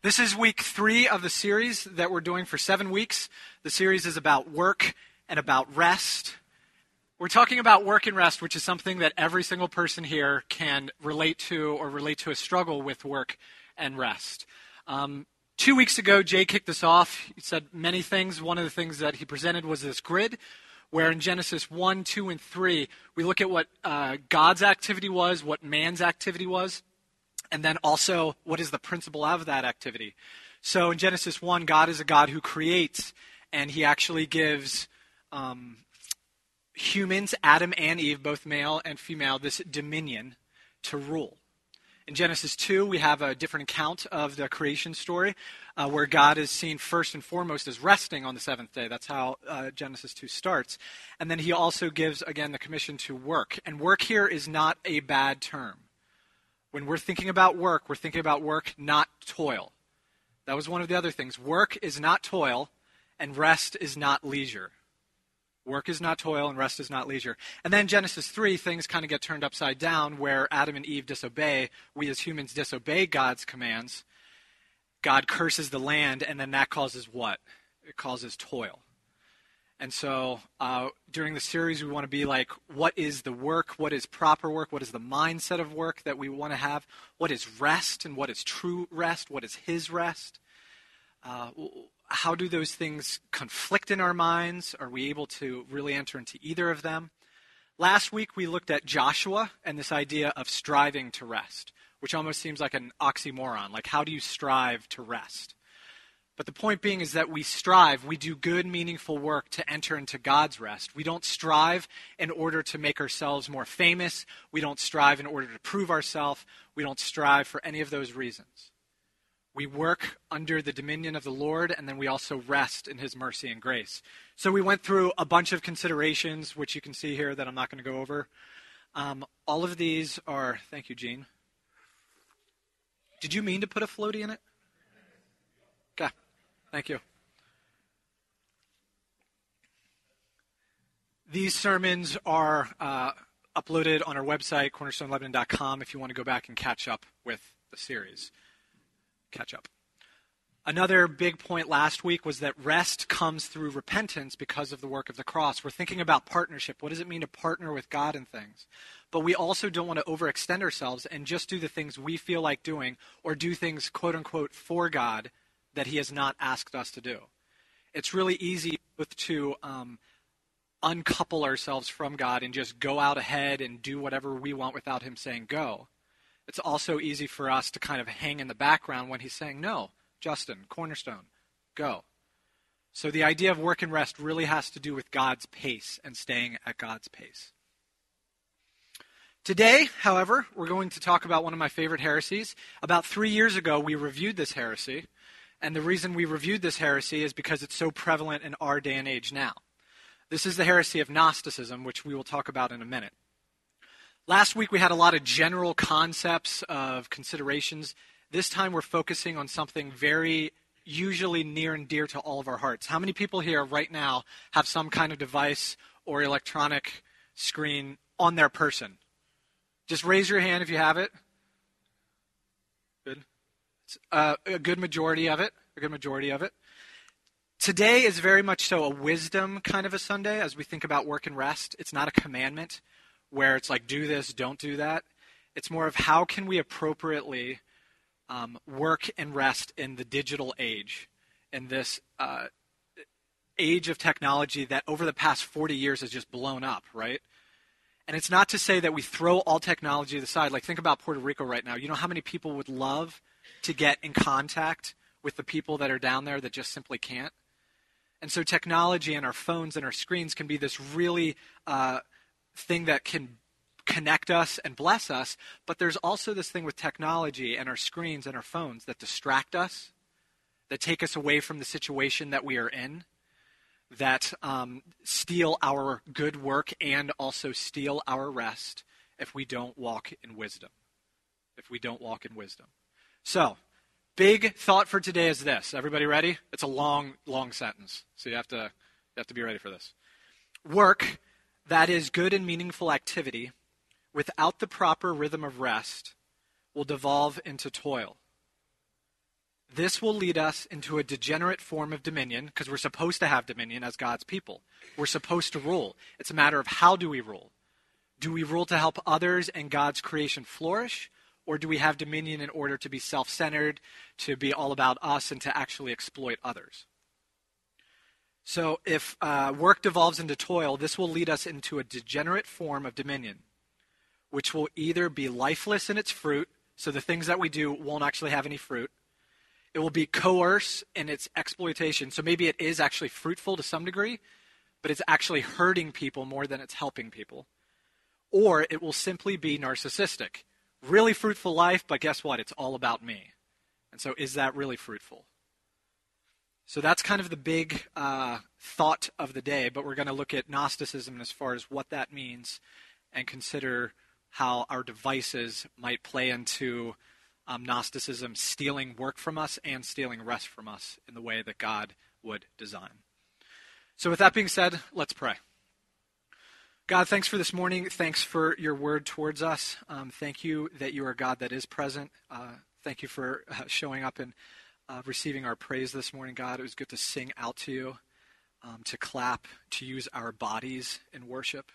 This is week three of the series that we're doing for seven weeks. The series is about work and about rest. We're talking about work and rest, which is something that every single person here can relate to or relate to a struggle with work and rest. Um, two weeks ago, Jay kicked us off. He said many things. One of the things that he presented was this grid, where in Genesis 1, 2, and 3, we look at what uh, God's activity was, what man's activity was and then also what is the principle of that activity. So in Genesis 1, God is a God who creates, and he actually gives um, humans, Adam and Eve, both male and female, this dominion to rule. In Genesis 2, we have a different account of the creation story uh, where God is seen first and foremost as resting on the seventh day. That's how uh, Genesis 2 starts. And then he also gives, again, the commission to work. And work here is not a bad term. When we're thinking about work, we're thinking about work, not toil. That was one of the other things. Work is not toil, and rest is not leisure. Work is not toil, and rest is not leisure. And then Genesis 3, things kind of get turned upside down where Adam and Eve disobey. We as humans disobey God's commands. God curses the land, and then that causes what? It causes toil. And so uh, during the series, we want to be like, what is the work? What is proper work? What is the mindset of work that we want to have? What is rest and what is true rest? What is His rest? Uh, how do those things conflict in our minds? Are we able to really enter into either of them? Last week, we looked at Joshua and this idea of striving to rest, which almost seems like an oxymoron. Like, how do you strive to rest? But the point being is that we strive, we do good, meaningful work to enter into God's rest. We don't strive in order to make ourselves more famous. We don't strive in order to prove ourselves. We don't strive for any of those reasons. We work under the dominion of the Lord, and then we also rest in His mercy and grace. So we went through a bunch of considerations, which you can see here that I'm not going to go over. Um, all of these are, thank you, Gene. Did you mean to put a floaty in it? Okay. Thank you. These sermons are uh, uploaded on our website, cornerstonelebanon.com, if you want to go back and catch up with the series. Catch up. Another big point last week was that rest comes through repentance because of the work of the cross. We're thinking about partnership. What does it mean to partner with God in things? But we also don't want to overextend ourselves and just do the things we feel like doing or do things, quote unquote, for God that he has not asked us to do. It's really easy to um, uncouple ourselves from God and just go out ahead and do whatever we want without him saying go. It's also easy for us to kind of hang in the background when he's saying, no, Justin, Cornerstone, go. So the idea of work and rest really has to do with God's pace and staying at God's pace. Today, however, we're going to talk about one of my favorite heresies. About three years ago, we reviewed this heresy. And the reason we reviewed this heresy is because it's so prevalent in our day and age now. This is the heresy of Gnosticism, which we will talk about in a minute. Last week we had a lot of general concepts of considerations. This time we're focusing on something very usually near and dear to all of our hearts. How many people here right now have some kind of device or electronic screen on their person? Just raise your hand if you have it. Uh, a good majority of it. A good majority of it. Today is very much so a wisdom kind of a Sunday as we think about work and rest. It's not a commandment where it's like do this, don't do that. It's more of how can we appropriately um, work and rest in the digital age, in this uh, age of technology that over the past 40 years has just blown up, right? And it's not to say that we throw all technology to the side. Like, think about Puerto Rico right now. You know how many people would love to get in contact with the people that are down there that just simply can't. And so technology and our phones and our screens can be this really uh, thing that can connect us and bless us. But there's also this thing with technology and our screens and our phones that distract us, that take us away from the situation that we are in, that um, steal our good work and also steal our rest if we don't walk in wisdom. If we don't walk in wisdom. So, big thought for today is this. Everybody ready? It's a long, long sentence. So you have to, you have to be ready for this. Work that is good and meaningful activity without the proper rhythm of rest will devolve into toil. this will lead us into a degenerate form of dominion because we're supposed to have dominion as God's people. We're supposed to rule. It's a matter of how do we rule? Do we rule to help others and God's creation flourish? Or do we have dominion in order to be self centered, to be all about us, and to actually exploit others? So, if uh, work devolves into toil, this will lead us into a degenerate form of dominion, which will either be lifeless in its fruit, so the things that we do won't actually have any fruit, it will be coerce in its exploitation. So maybe it is actually fruitful to some degree, but it's actually hurting people more than it's helping people. Or it will simply be narcissistic. Really fruitful life, but guess what? It's all about me. And so is that really fruitful? So that's kind of the big uh, thought of the day, but we're going to look at Gnosticism as far as what that means and consider how our devices might play into um, Gnosticism stealing work from us and stealing rest from us in the way that God would design. So, with that being said, let's pray. God, thanks for this morning. Thanks for your word towards us. Um, thank you that you are God that is present. Uh, thank you for uh, showing up and uh, receiving our praise this morning, God. It was good to sing out to you, um, to clap, to use our bodies in worship,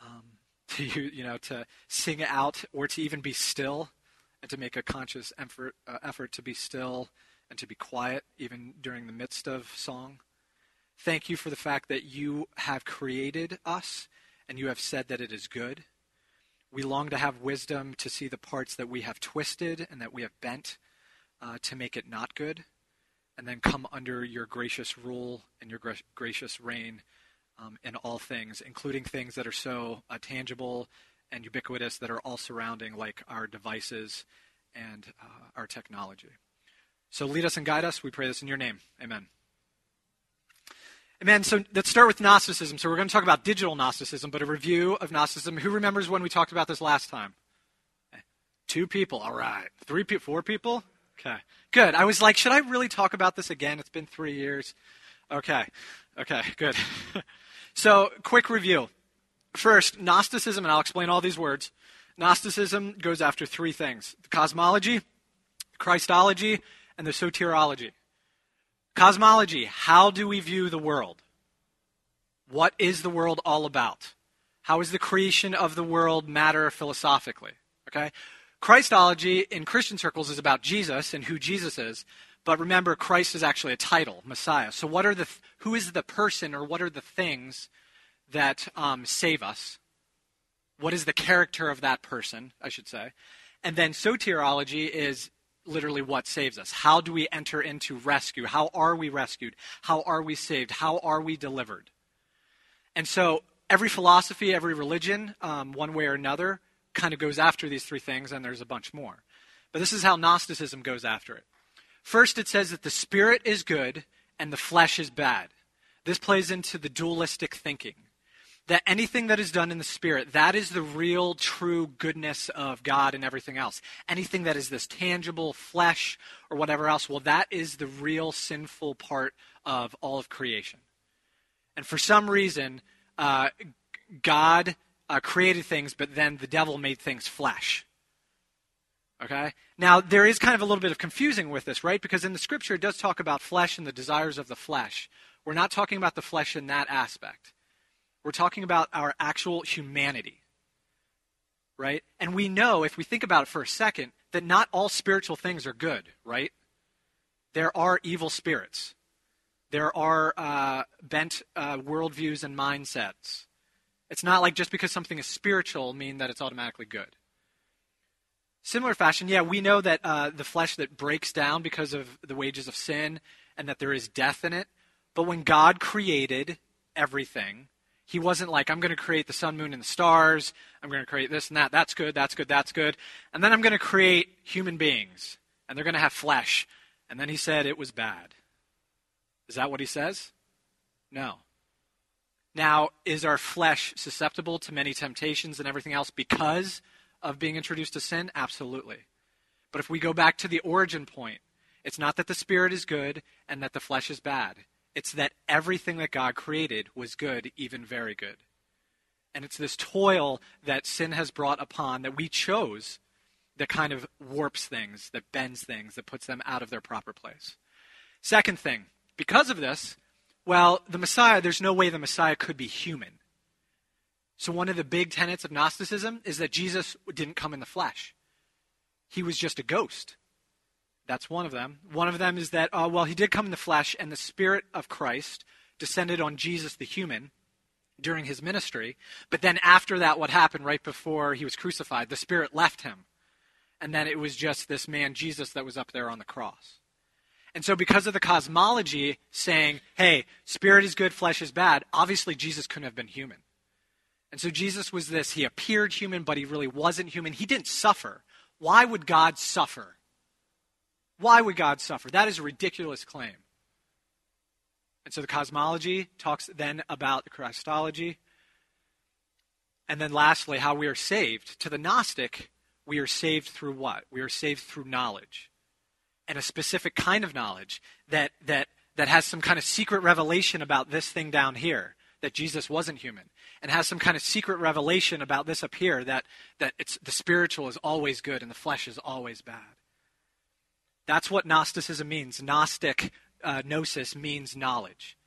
um, to you know to sing out or to even be still and to make a conscious effort, uh, effort to be still and to be quiet even during the midst of song. Thank you for the fact that you have created us and you have said that it is good. We long to have wisdom to see the parts that we have twisted and that we have bent uh, to make it not good, and then come under your gracious rule and your gra- gracious reign um, in all things, including things that are so uh, tangible and ubiquitous that are all surrounding, like our devices and uh, our technology. So lead us and guide us. We pray this in your name. Amen. Amen. So let's start with Gnosticism. So we're going to talk about digital Gnosticism, but a review of Gnosticism. Who remembers when we talked about this last time? Two people. All right. Three people. Four people. Okay. Good. I was like, should I really talk about this again? It's been three years. Okay. Okay. Good. so quick review. First, Gnosticism, and I'll explain all these words. Gnosticism goes after three things the cosmology, Christology, and the soteriology. Cosmology how do we view the world? What is the world all about? How is the creation of the world matter philosophically? Okay? Christology in Christian circles is about Jesus and who Jesus is. But remember, Christ is actually a title, Messiah. So, what are the who is the person, or what are the things that um, save us. What is the character of that person, I should say. And then soteriology is literally what saves us. How do we enter into rescue? How are we rescued? How are we saved? How are we delivered? And so every philosophy, every religion, um, one way or another, kind of goes after these three things, and there's a bunch more. But this is how Gnosticism goes after it. First, it says that the spirit is good and the flesh is bad. This plays into the dualistic thinking that anything that is done in the Spirit, that is the real, true goodness of God and everything else. Anything that is this tangible flesh or whatever else, well, that is the real sinful part of all of creation. And for some reason, uh, God uh, created things, but then the devil made things flesh. Okay? Now, there is kind of a little bit of confusing with this, right? Because in the scripture, it does talk about flesh and the desires of the flesh. We're not talking about the flesh in that aspect. We're talking about our actual humanity. Right? And we know, if we think about it for a second, that not all spiritual things are good, right? There are evil spirits. There are uh, bent uh, worldviews and mindsets. It's not like just because something is spiritual mean that it's automatically good. Similar fashion, yeah, we know that uh, the flesh that breaks down because of the wages of sin and that there is death in it. But when God created everything, he wasn't like, I'm going to create the sun, moon, and the stars. I'm going to create this and that. That's good, that's good, that's good. And then I'm going to create human beings, and they're going to have flesh. And then he said it was bad. Is that what he says? No. Now, is our flesh susceptible to many temptations and everything else because of being introduced to sin? Absolutely. But if we go back to the origin point, it's not that the spirit is good and that the flesh is bad. It's that everything that God created was good, even very good. And it's this toil that sin has brought upon that we chose that kind of warps things, that bends things, that puts them out of their proper place. Second thing, because of this, well, the Messiah, there's no way the Messiah could be human. So, one of the big tenets of Gnosticism is that Jesus didn't come in the flesh, he was just a ghost. That's one of them. One of them is that, uh, well, he did come in the flesh, and the Spirit of Christ descended on Jesus the human during his ministry. But then, after that, what happened right before he was crucified? The Spirit left him. And then it was just this man, Jesus, that was up there on the cross. And so, because of the cosmology saying, hey, spirit is good, flesh is bad, obviously Jesus couldn't have been human. And so, Jesus was this. He appeared human, but he really wasn't human. He didn't suffer. Why would God suffer? Why would God suffer? That is a ridiculous claim. And so the cosmology talks then about the Christology. And then lastly, how we are saved. To the Gnostic, we are saved through what? We are saved through knowledge. And a specific kind of knowledge that, that, that has some kind of secret revelation about this thing down here, that Jesus wasn't human. And has some kind of secret revelation about this up here, that, that it's, the spiritual is always good and the flesh is always bad. That's what Gnosticism means. Gnostic uh, gnosis means knowledge.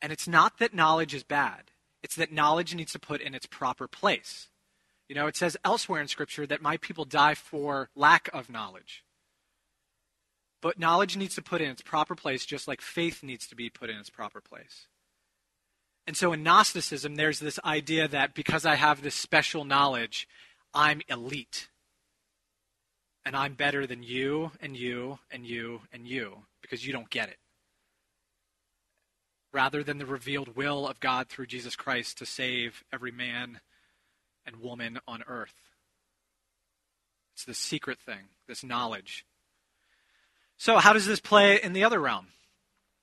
And it's not that knowledge is bad, it's that knowledge needs to put in its proper place. You know, it says elsewhere in Scripture that my people die for lack of knowledge. But knowledge needs to put in its proper place, just like faith needs to be put in its proper place. And so in Gnosticism, there's this idea that because I have this special knowledge, I'm elite and I'm better than you and you and you and you because you don't get it. Rather than the revealed will of God through Jesus Christ to save every man and woman on earth. It's the secret thing, this knowledge. So, how does this play in the other realm?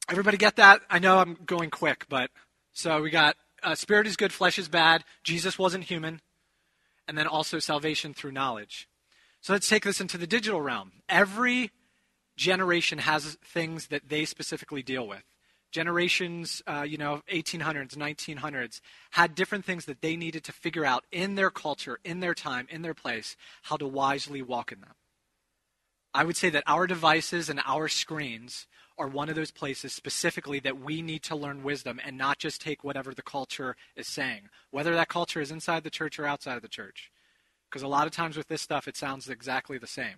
Everybody get that? I know I'm going quick, but so we got uh, spirit is good, flesh is bad. Jesus wasn't human. And then also salvation through knowledge. So let's take this into the digital realm. Every generation has things that they specifically deal with. Generations, uh, you know, 1800s, 1900s, had different things that they needed to figure out in their culture, in their time, in their place, how to wisely walk in them. I would say that our devices and our screens are one of those places specifically that we need to learn wisdom and not just take whatever the culture is saying, whether that culture is inside the church or outside of the church. Because a lot of times with this stuff, it sounds exactly the same.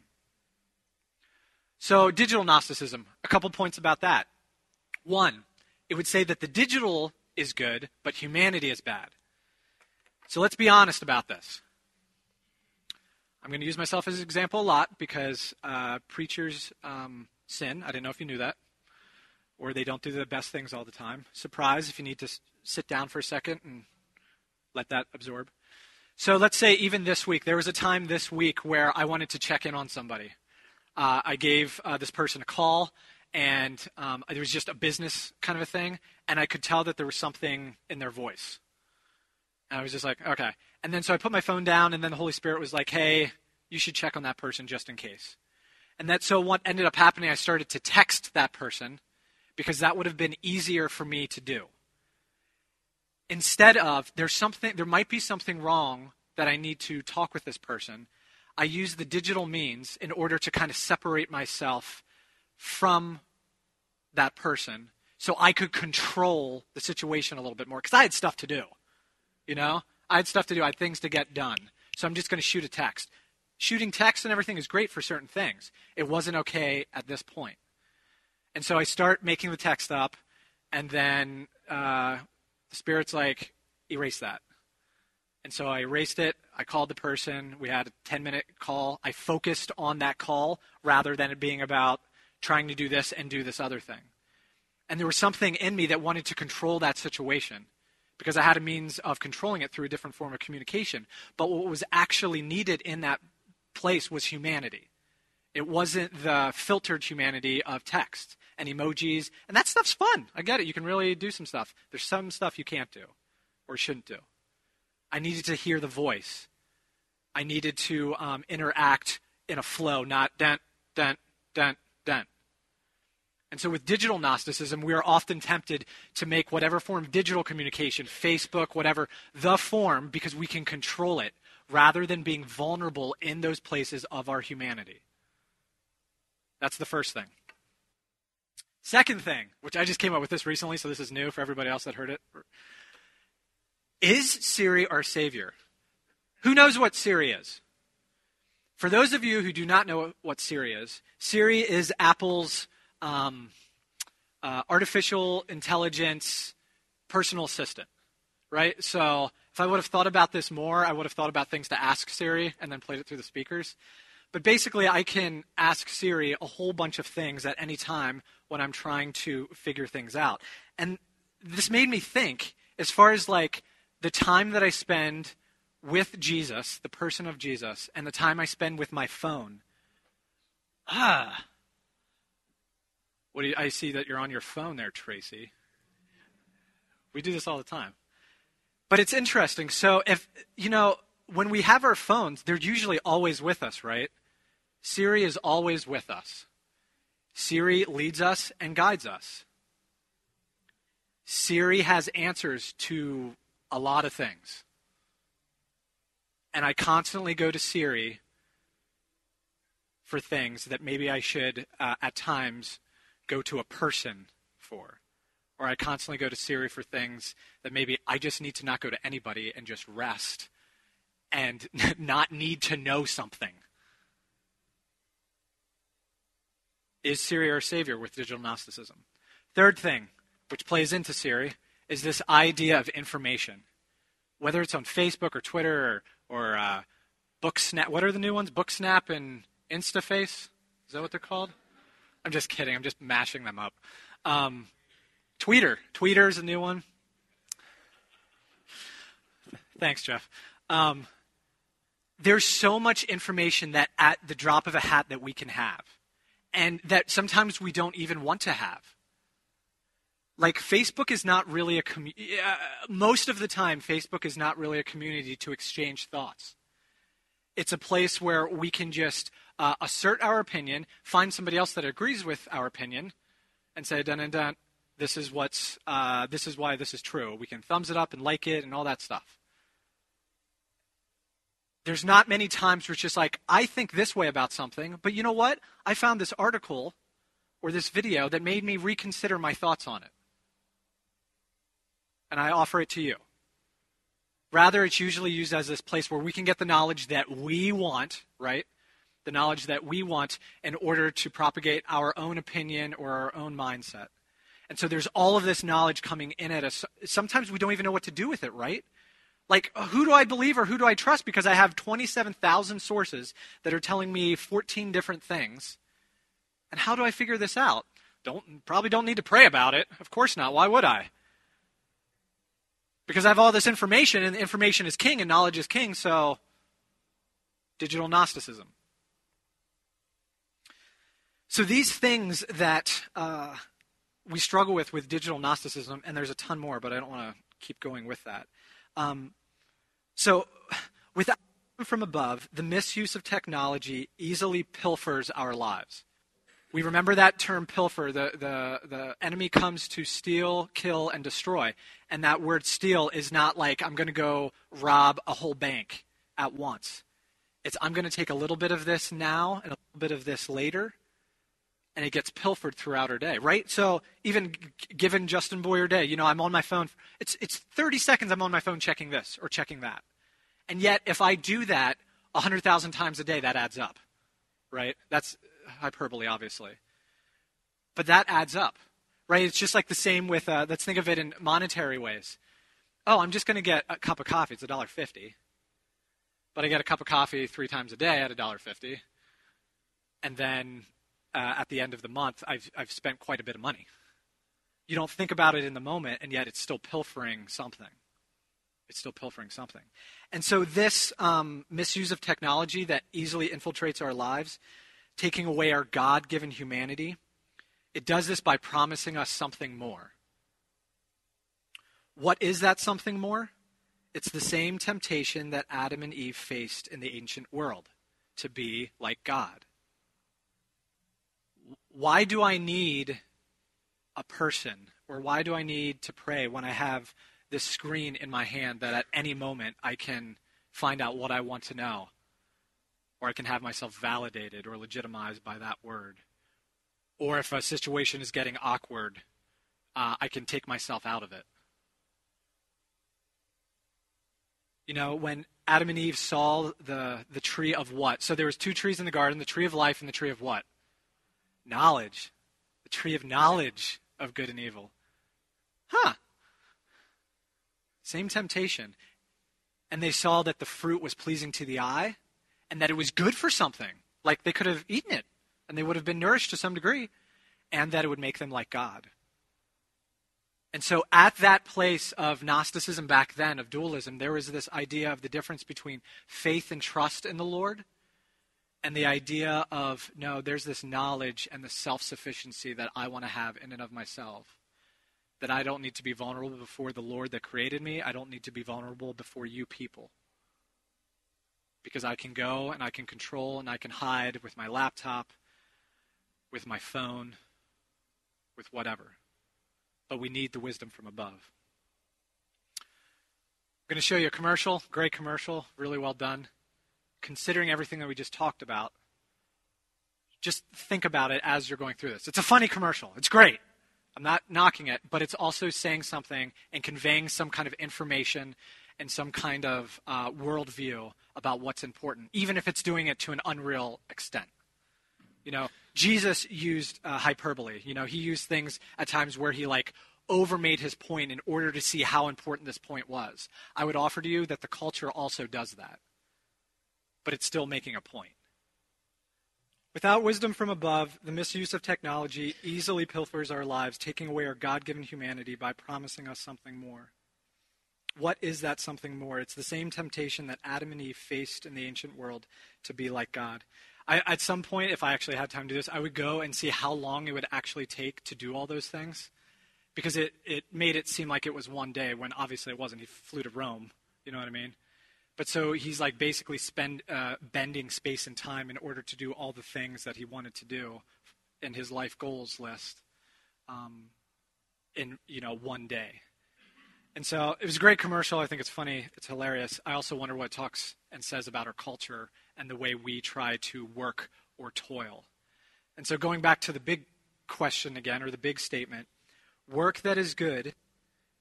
So, digital Gnosticism, a couple points about that. One, it would say that the digital is good, but humanity is bad. So, let's be honest about this. I'm going to use myself as an example a lot because uh, preachers um, sin. I didn't know if you knew that. Or they don't do the best things all the time. Surprise if you need to sit down for a second and let that absorb. So let's say even this week, there was a time this week where I wanted to check in on somebody. Uh, I gave uh, this person a call, and um, there was just a business kind of a thing, and I could tell that there was something in their voice. And I was just like, okay. And then so I put my phone down, and then the Holy Spirit was like, hey, you should check on that person just in case. And that so what ended up happening, I started to text that person because that would have been easier for me to do instead of there's something there might be something wrong that I need to talk with this person, I use the digital means in order to kind of separate myself from that person so I could control the situation a little bit more because I had stuff to do. You know, I had stuff to do, I had things to get done. So I'm just going to shoot a text. Shooting text and everything is great for certain things. It wasn't okay at this point. And so I start making the text up, and then uh, the Spirit's like, erase that. And so I erased it. I called the person. We had a 10 minute call. I focused on that call rather than it being about trying to do this and do this other thing. And there was something in me that wanted to control that situation because I had a means of controlling it through a different form of communication. But what was actually needed in that place was humanity. It wasn't the filtered humanity of text and emojis. And that stuff's fun. I get it. You can really do some stuff. There's some stuff you can't do or shouldn't do. I needed to hear the voice. I needed to um, interact in a flow, not dent, dent, dent, dent. And so with digital Gnosticism, we are often tempted to make whatever form of digital communication, Facebook, whatever, the form because we can control it rather than being vulnerable in those places of our humanity. That's the first thing. Second thing, which I just came up with this recently, so this is new for everybody else that heard it. Is Siri our savior? Who knows what Siri is? For those of you who do not know what Siri is, Siri is Apple's um, uh, artificial intelligence personal assistant, right? So if I would have thought about this more, I would have thought about things to ask Siri and then played it through the speakers. But basically, I can ask Siri a whole bunch of things at any time when I'm trying to figure things out. And this made me think, as far as like the time that I spend with Jesus, the person of Jesus, and the time I spend with my phone. Ah. What do you, I see that you're on your phone there, Tracy. We do this all the time. But it's interesting. So if you know, when we have our phones, they're usually always with us, right? Siri is always with us. Siri leads us and guides us. Siri has answers to a lot of things. And I constantly go to Siri for things that maybe I should, uh, at times, go to a person for. Or I constantly go to Siri for things that maybe I just need to not go to anybody and just rest and not need to know something. Is Siri our savior with digital Gnosticism? Third thing, which plays into Siri, is this idea of information. Whether it's on Facebook or Twitter or, or uh, Booksnap. What are the new ones? Booksnap and Instaface? Is that what they're called? I'm just kidding. I'm just mashing them up. Um, Tweeter. Tweeter is a new one. Thanks, Jeff. Um, there's so much information that at the drop of a hat that we can have, and that sometimes we don't even want to have like Facebook is not really a community. Uh, most of the time, Facebook is not really a community to exchange thoughts. It's a place where we can just uh, assert our opinion, find somebody else that agrees with our opinion, and say, dun and dun, this is what's, uh, this is why this is true. We can thumbs it up and like it and all that stuff. There's not many times where it's just like, I think this way about something, but you know what? I found this article or this video that made me reconsider my thoughts on it and I offer it to you. Rather, it's usually used as this place where we can get the knowledge that we want, right? The knowledge that we want in order to propagate our own opinion or our own mindset. And so there's all of this knowledge coming in at us. Sometimes we don't even know what to do with it, right? Like, who do I believe or who do I trust? Because I have 27,000 sources that are telling me 14 different things. And how do I figure this out? Don't probably don't need to pray about it. Of course not. Why would I? Because I have all this information, and information is king, and knowledge is king, so digital Gnosticism. So these things that uh, we struggle with with digital Gnosticism, and there's a ton more, but I don't want to keep going with that. Um, so, without from above, the misuse of technology easily pilfers our lives. We remember that term pilfer. The, the, the enemy comes to steal, kill, and destroy. And that word steal is not like I'm going to go rob a whole bank at once. It's I'm going to take a little bit of this now and a little bit of this later. And it gets pilfered throughout our day, right? So even given Justin Boyer Day, you know, I'm on my phone. It's, it's 30 seconds I'm on my phone checking this or checking that. And yet, if I do that 100,000 times a day, that adds up, right? That's hyperbole, obviously. But that adds up, right? It's just like the same with, uh, let's think of it in monetary ways. Oh, I'm just going to get a cup of coffee. It's $1.50. But I get a cup of coffee three times a day at $1.50. And then uh, at the end of the month, I've, I've spent quite a bit of money. You don't think about it in the moment, and yet it's still pilfering something. It's still pilfering something. And so, this um, misuse of technology that easily infiltrates our lives taking away our God given humanity. It does this by promising us something more. What is that something more? It's the same temptation that Adam and Eve faced in the ancient world to be like God. Why do I need a person or why do I need to pray when I have this screen in my hand that at any moment I can find out what I want to know, or I can have myself validated or legitimized by that word. Or if a situation is getting awkward, uh, I can take myself out of it. You know, when Adam and Eve saw the, the tree of what? So there was two trees in the garden, the tree of life and the tree of what? Knowledge. The tree of knowledge of good and evil. Huh. Same temptation. And they saw that the fruit was pleasing to the eye and that it was good for something. Like they could have eaten it and they would have been nourished to some degree, and that it would make them like God. And so, at that place of Gnosticism back then, of dualism, there was this idea of the difference between faith and trust in the Lord, and the idea of, no, there's this knowledge and the self sufficiency that I want to have in and of myself. That I don't need to be vulnerable before the Lord that created me. I don't need to be vulnerable before you people. Because I can go and I can control and I can hide with my laptop, with my phone, with whatever but we need the wisdom from above. I'm going to show you a commercial, great commercial, really well done. Considering everything that we just talked about, just think about it as you're going through this. It's a funny commercial. It's great. I'm not knocking it, but it's also saying something and conveying some kind of information and some kind of uh, worldview about what's important, even if it's doing it to an unreal extent. You know, Jesus used uh, hyperbole. You know, he used things at times where he like overmade his point in order to see how important this point was. I would offer to you that the culture also does that, but it's still making a point. Without wisdom from above, the misuse of technology easily pilfers our lives, taking away our God given humanity by promising us something more. What is that something more? It's the same temptation that Adam and Eve faced in the ancient world to be like God. I, at some point, if I actually had time to do this, I would go and see how long it would actually take to do all those things. Because it, it made it seem like it was one day when obviously it wasn't. He flew to Rome. You know what I mean? But so he's like basically spend, uh, bending space and time in order to do all the things that he wanted to do in his life goals list um, in you know one day. And so it was a great commercial. I think it's funny. It's hilarious. I also wonder what it talks and says about our culture and the way we try to work or toil. And so going back to the big question again, or the big statement work that is good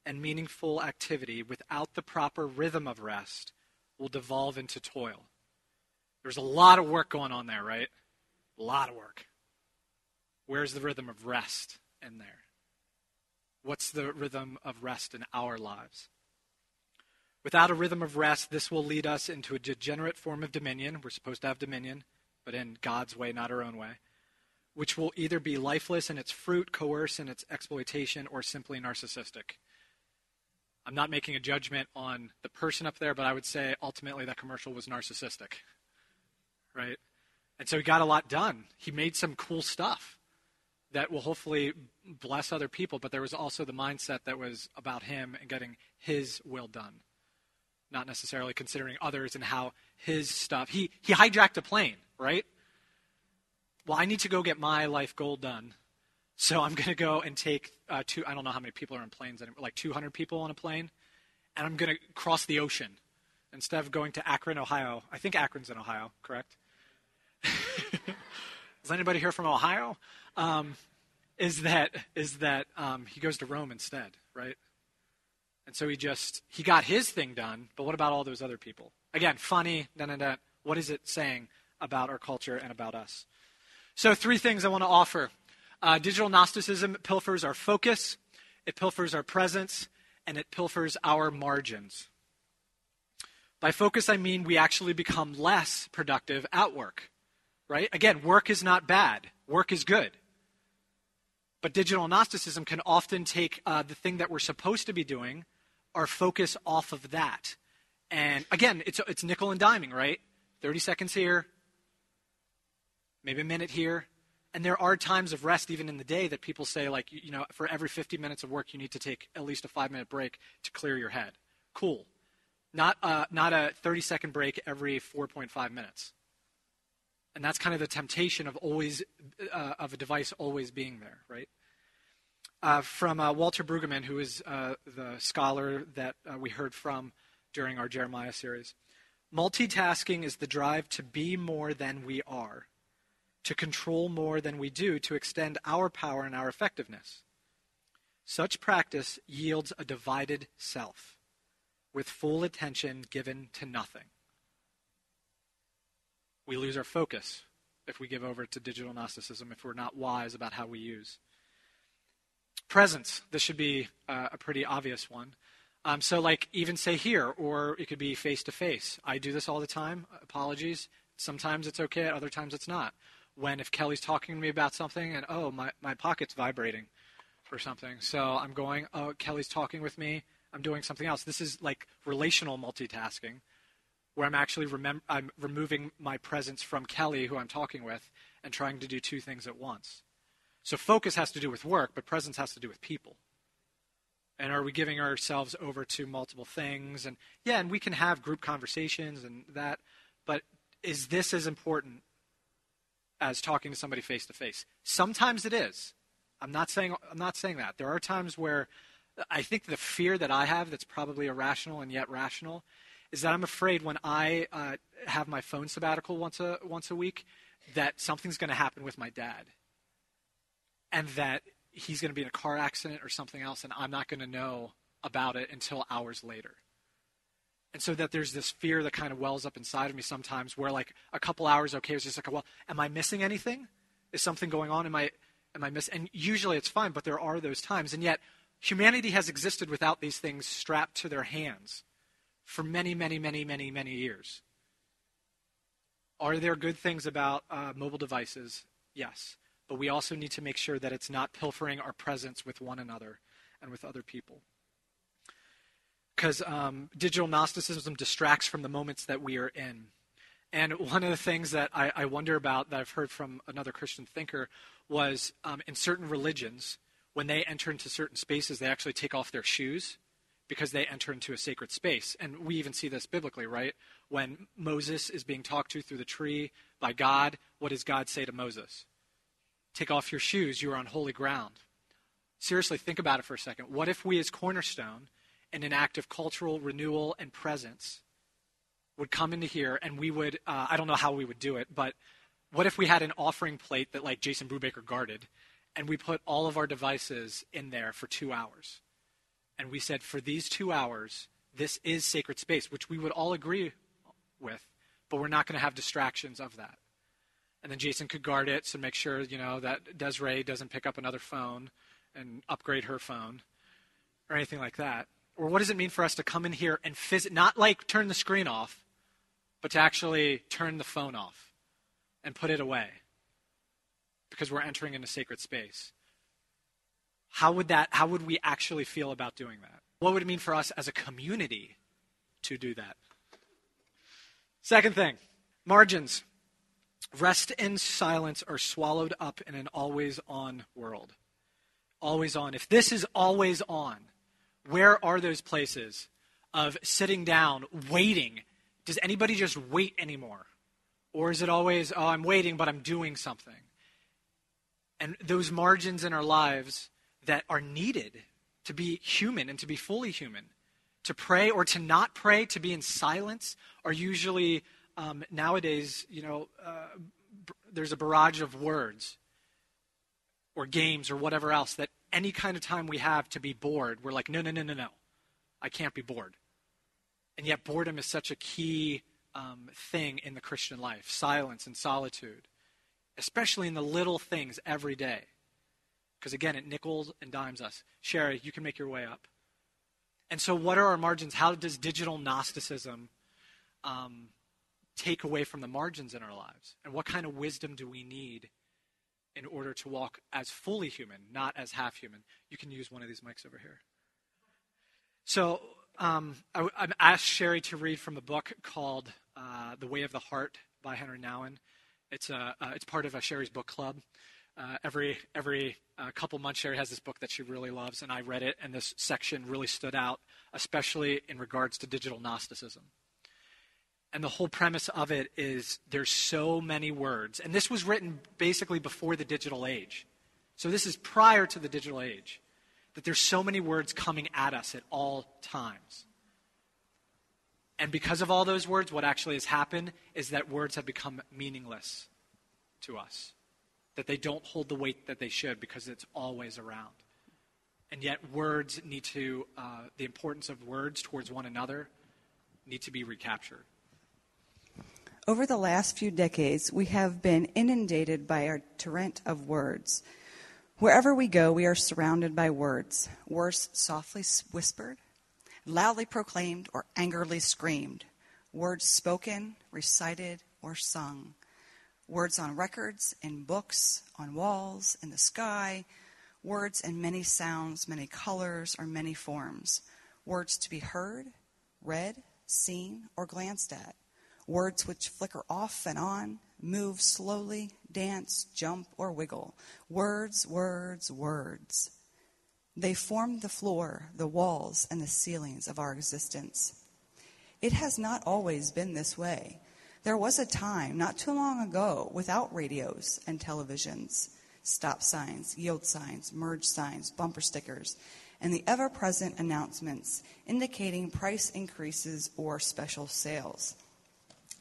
and meaningful activity without the proper rhythm of rest will devolve into toil. There's a lot of work going on there, right? A lot of work. Where's the rhythm of rest in there? What's the rhythm of rest in our lives? Without a rhythm of rest, this will lead us into a degenerate form of dominion. We're supposed to have dominion, but in God's way, not our own way, which will either be lifeless in its fruit, coerce in its exploitation, or simply narcissistic. I'm not making a judgment on the person up there, but I would say ultimately that commercial was narcissistic. Right? And so he got a lot done. He made some cool stuff that will hopefully bless other people, but there was also the mindset that was about him and getting his will done, not necessarily considering others and how his stuff. He, he hijacked a plane, right? Well, I need to go get my life goal done. So I'm going to go and take uh, two, I don't know how many people are on planes, like 200 people on a plane, and I'm going to cross the ocean instead of going to Akron, Ohio. I think Akron's in Ohio, correct? Is anybody here from Ohio? Um, is that is that um, he goes to Rome instead, right? And so he just he got his thing done, but what about all those other people? Again, funny. Da, da, da. What is it saying about our culture and about us? So three things I want to offer. Uh, digital Gnosticism pilfers our focus, it pilfers our presence, and it pilfers our margins. By focus, I mean we actually become less productive at work right? Again, work is not bad, work is good. But digital Gnosticism can often take uh, the thing that we're supposed to be doing, our focus off of that. And again, it's, it's nickel and diming, right? 30 seconds here, maybe a minute here. And there are times of rest, even in the day, that people say, like, you know, for every 50 minutes of work, you need to take at least a five minute break to clear your head. Cool. Not, uh, not a 30 second break every 4.5 minutes. And that's kind of the temptation of always uh, of a device always being there, right? Uh, from uh, Walter Brueggemann, who is uh, the scholar that uh, we heard from during our Jeremiah series. Multitasking is the drive to be more than we are, to control more than we do, to extend our power and our effectiveness. Such practice yields a divided self, with full attention given to nothing. We lose our focus if we give over to digital Gnosticism, if we're not wise about how we use. Presence, this should be uh, a pretty obvious one. Um, so, like, even say here, or it could be face to face. I do this all the time. Apologies. Sometimes it's okay, other times it's not. When if Kelly's talking to me about something and, oh, my, my pocket's vibrating or something. So I'm going, oh, Kelly's talking with me. I'm doing something else. This is like relational multitasking where I'm actually remem- I'm removing my presence from Kelly, who I'm talking with, and trying to do two things at once. So focus has to do with work, but presence has to do with people. And are we giving ourselves over to multiple things? And yeah, and we can have group conversations and that, but is this as important as talking to somebody face to face? Sometimes it is. I'm not saying I'm not saying that. There are times where I think the fear that I have that's probably irrational and yet rational is that I'm afraid when I uh, have my phone sabbatical once a once a week that something's going to happen with my dad, and that he's going to be in a car accident or something else, and I'm not going to know about it until hours later. And so that there's this fear that kind of wells up inside of me sometimes, where like a couple hours, okay, it's just like, well, am I missing anything? Is something going on? Am I am I missing? And usually it's fine, but there are those times, and yet humanity has existed without these things strapped to their hands for many, many, many, many, many years. Are there good things about uh, mobile devices? Yes. But we also need to make sure that it's not pilfering our presence with one another and with other people. Because um, digital Gnosticism distracts from the moments that we are in. And one of the things that I, I wonder about that I've heard from another Christian thinker was um, in certain religions, when they enter into certain spaces, they actually take off their shoes because they enter into a sacred space. And we even see this biblically, right? When Moses is being talked to through the tree by God, what does God say to Moses? Take off your shoes, you are on holy ground. Seriously, think about it for a second. What if we, as Cornerstone, in an act of cultural renewal and presence, would come into here and we would, uh, I don't know how we would do it, but what if we had an offering plate that, like Jason Brubaker guarded, and we put all of our devices in there for two hours? and we said, for these two hours, this is sacred space, which we would all agree with, but we're not going to have distractions of that. And then Jason could guard it, so make sure, you know, that Desiree doesn't pick up another phone and upgrade her phone or anything like that. Or what does it mean for us to come in here and phys- not like turn the screen off, but to actually turn the phone off and put it away because we're entering into sacred space? how would that how would we actually feel about doing that? What would it mean for us as a community to do that? Second thing, margins. Rest and silence are swallowed up in an always on world. Always on. If this is always on, where are those places of sitting down, waiting? Does anybody just wait anymore? Or is it always, oh, I'm waiting, but I'm doing something? And those margins in our lives that are needed to be human and to be fully human. To pray or to not pray, to be in silence, are usually um, nowadays, you know, uh, b- there's a barrage of words or games or whatever else that any kind of time we have to be bored, we're like, no, no, no, no, no. I can't be bored. And yet, boredom is such a key um, thing in the Christian life silence and solitude, especially in the little things every day. Because again, it nickels and dimes us. Sherry, you can make your way up. And so, what are our margins? How does digital Gnosticism um, take away from the margins in our lives? And what kind of wisdom do we need in order to walk as fully human, not as half human? You can use one of these mics over here. So, um, I, I asked Sherry to read from a book called uh, The Way of the Heart by Henri Nouwen. It's, a, uh, it's part of a Sherry's book club. Uh, every every uh, couple months, Sherry has this book that she really loves, and I read it, and this section really stood out, especially in regards to digital Gnosticism. And the whole premise of it is there's so many words, and this was written basically before the digital age. So this is prior to the digital age, that there's so many words coming at us at all times. And because of all those words, what actually has happened is that words have become meaningless to us. That they don't hold the weight that they should because it's always around. And yet, words need to, uh, the importance of words towards one another need to be recaptured. Over the last few decades, we have been inundated by a torrent of words. Wherever we go, we are surrounded by words. Words softly whispered, loudly proclaimed or angrily screamed, words spoken, recited, or sung, words on records, in books, on walls, in the sky, words in many sounds, many colors, or many forms, words to be heard, read, seen, or glanced at, words which flicker off and on, move slowly, dance, jump, or wiggle, words, words, words. They form the floor, the walls, and the ceilings of our existence. It has not always been this way. There was a time, not too long ago, without radios and televisions, stop signs, yield signs, merge signs, bumper stickers, and the ever present announcements indicating price increases or special sales.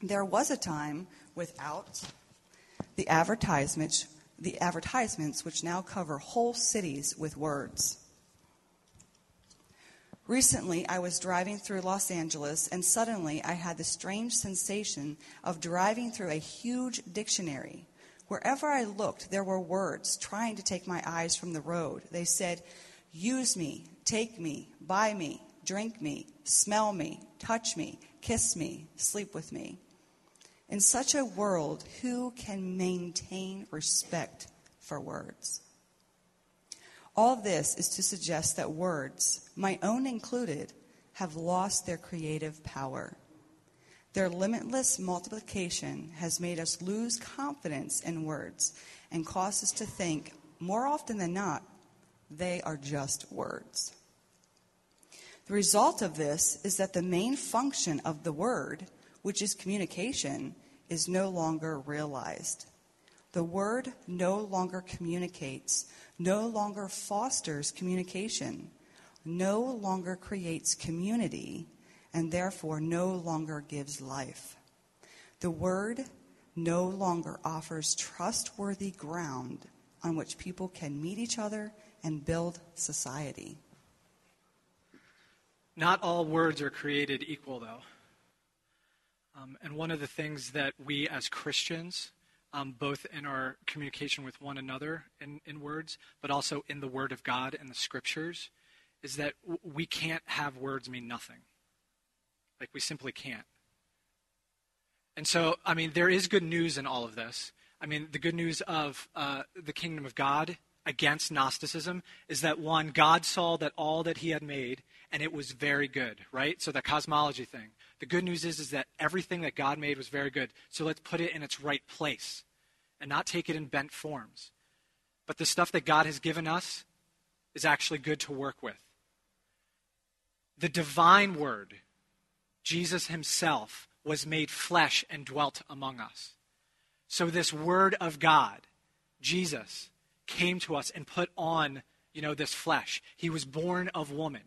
There was a time without the advertisements, the advertisements which now cover whole cities with words. Recently, I was driving through Los Angeles, and suddenly I had the strange sensation of driving through a huge dictionary. Wherever I looked, there were words trying to take my eyes from the road. They said, Use me, take me, buy me, drink me, smell me, touch me, kiss me, sleep with me. In such a world, who can maintain respect for words? All this is to suggest that words, my own included, have lost their creative power. Their limitless multiplication has made us lose confidence in words and caused us to think, more often than not, they are just words. The result of this is that the main function of the word, which is communication, is no longer realized. The word no longer communicates, no longer fosters communication, no longer creates community, and therefore no longer gives life. The word no longer offers trustworthy ground on which people can meet each other and build society. Not all words are created equal, though. Um, and one of the things that we as Christians um, both in our communication with one another in, in words, but also in the Word of God and the Scriptures, is that w- we can't have words mean nothing. Like, we simply can't. And so, I mean, there is good news in all of this. I mean, the good news of uh, the kingdom of God against Gnosticism is that one, God saw that all that he had made, and it was very good, right? So the cosmology thing. The good news is, is that everything that God made was very good. So let's put it in its right place and not take it in bent forms. But the stuff that God has given us is actually good to work with. The divine word, Jesus himself, was made flesh and dwelt among us. So this word of God, Jesus, came to us and put on, you know, this flesh. He was born of woman.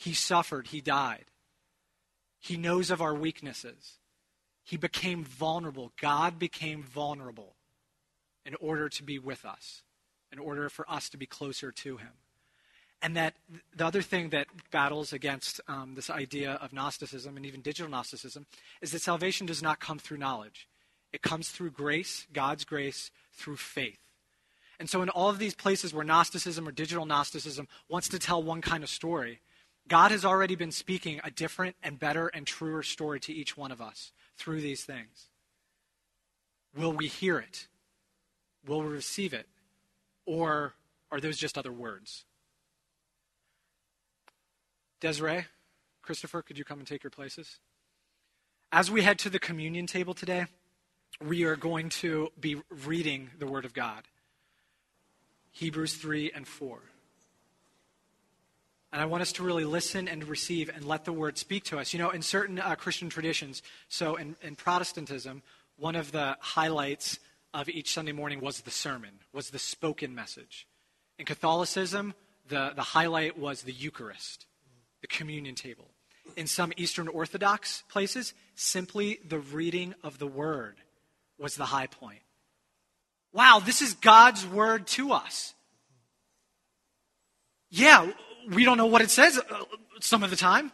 He suffered, he died. He knows of our weaknesses. He became vulnerable. God became vulnerable in order to be with us, in order for us to be closer to Him. And that the other thing that battles against um, this idea of Gnosticism and even digital Gnosticism is that salvation does not come through knowledge. It comes through grace, God's grace, through faith. And so, in all of these places where Gnosticism or digital Gnosticism wants to tell one kind of story, God has already been speaking a different and better and truer story to each one of us through these things. Will we hear it? Will we receive it? Or are those just other words? Desiree, Christopher, could you come and take your places? As we head to the communion table today, we are going to be reading the Word of God Hebrews 3 and 4. And I want us to really listen and receive and let the word speak to us. You know, in certain uh, Christian traditions, so in, in Protestantism, one of the highlights of each Sunday morning was the sermon, was the spoken message. In Catholicism, the, the highlight was the Eucharist, the communion table. in some Eastern Orthodox places, simply the reading of the word was the high point. Wow, this is God's word to us. Yeah, we don't know what it says uh, some of the time.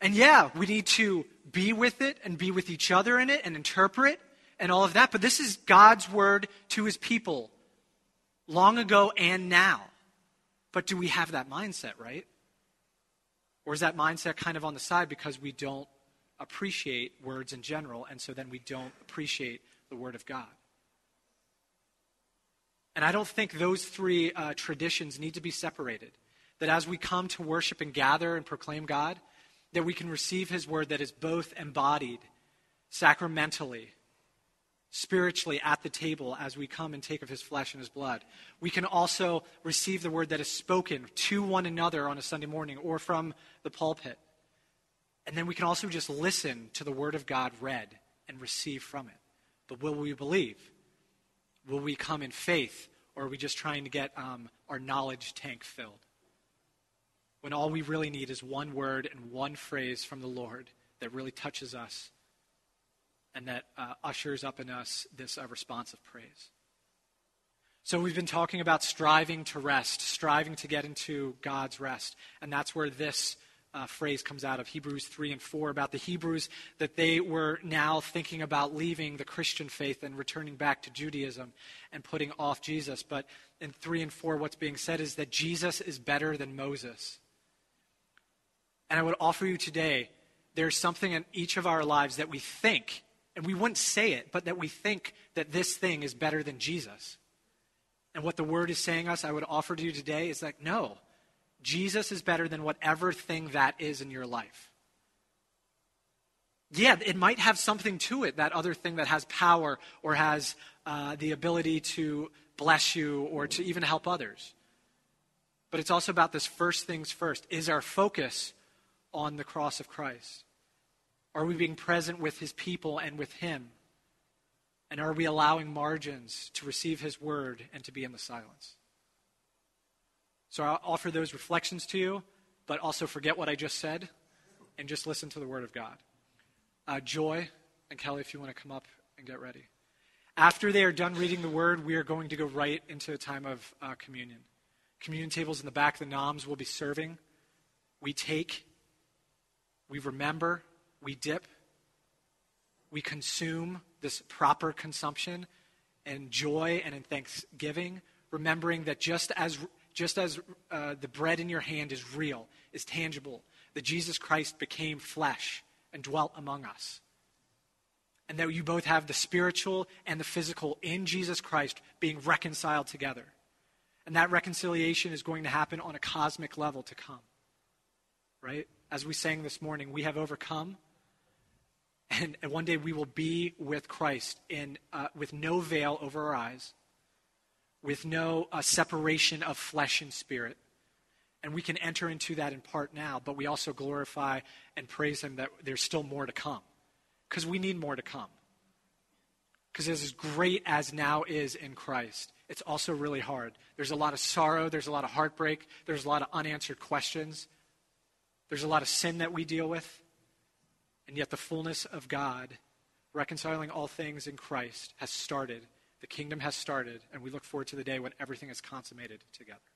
And yeah, we need to be with it and be with each other in it and interpret and all of that. But this is God's word to his people long ago and now. But do we have that mindset, right? Or is that mindset kind of on the side because we don't appreciate words in general, and so then we don't appreciate the Word of God? And I don't think those three uh, traditions need to be separated. That as we come to worship and gather and proclaim God, that we can receive His Word that is both embodied sacramentally spiritually at the table as we come and take of his flesh and his blood. We can also receive the word that is spoken to one another on a Sunday morning or from the pulpit. And then we can also just listen to the word of God read and receive from it. But will we believe? Will we come in faith? Or are we just trying to get um, our knowledge tank filled? When all we really need is one word and one phrase from the Lord that really touches us and that uh, ushers up in us this uh, response of praise. So, we've been talking about striving to rest, striving to get into God's rest. And that's where this uh, phrase comes out of Hebrews 3 and 4 about the Hebrews, that they were now thinking about leaving the Christian faith and returning back to Judaism and putting off Jesus. But in 3 and 4, what's being said is that Jesus is better than Moses. And I would offer you today there's something in each of our lives that we think and we wouldn't say it, but that we think that this thing is better than Jesus. And what the word is saying us, I would offer to you today, is like, no, Jesus is better than whatever thing that is in your life. Yeah, it might have something to it, that other thing that has power or has uh, the ability to bless you or to even help others. But it's also about this first things first. Is our focus on the cross of Christ? Are we being present with his people and with him? And are we allowing margins to receive his word and to be in the silence? So I'll offer those reflections to you, but also forget what I just said and just listen to the word of God. Uh, Joy and Kelly, if you want to come up and get ready. After they are done reading the word, we are going to go right into a time of uh, communion. Communion tables in the back, the noms will be serving. We take, we remember, we dip, we consume this proper consumption and joy and in thanksgiving, remembering that just as, just as uh, the bread in your hand is real, is tangible, that Jesus Christ became flesh and dwelt among us. And that you both have the spiritual and the physical in Jesus Christ being reconciled together. And that reconciliation is going to happen on a cosmic level to come. Right? As we sang this morning, we have overcome and, one day we will be with Christ in, uh, with no veil over our eyes, with no uh, separation of flesh and spirit. And we can enter into that in part now, but we also glorify and praise Him that there's still more to come. Because we need more to come. Because as great as now is in Christ, it's also really hard. There's a lot of sorrow, there's a lot of heartbreak, there's a lot of unanswered questions, there's a lot of sin that we deal with. And yet, the fullness of God, reconciling all things in Christ, has started. The kingdom has started, and we look forward to the day when everything is consummated together.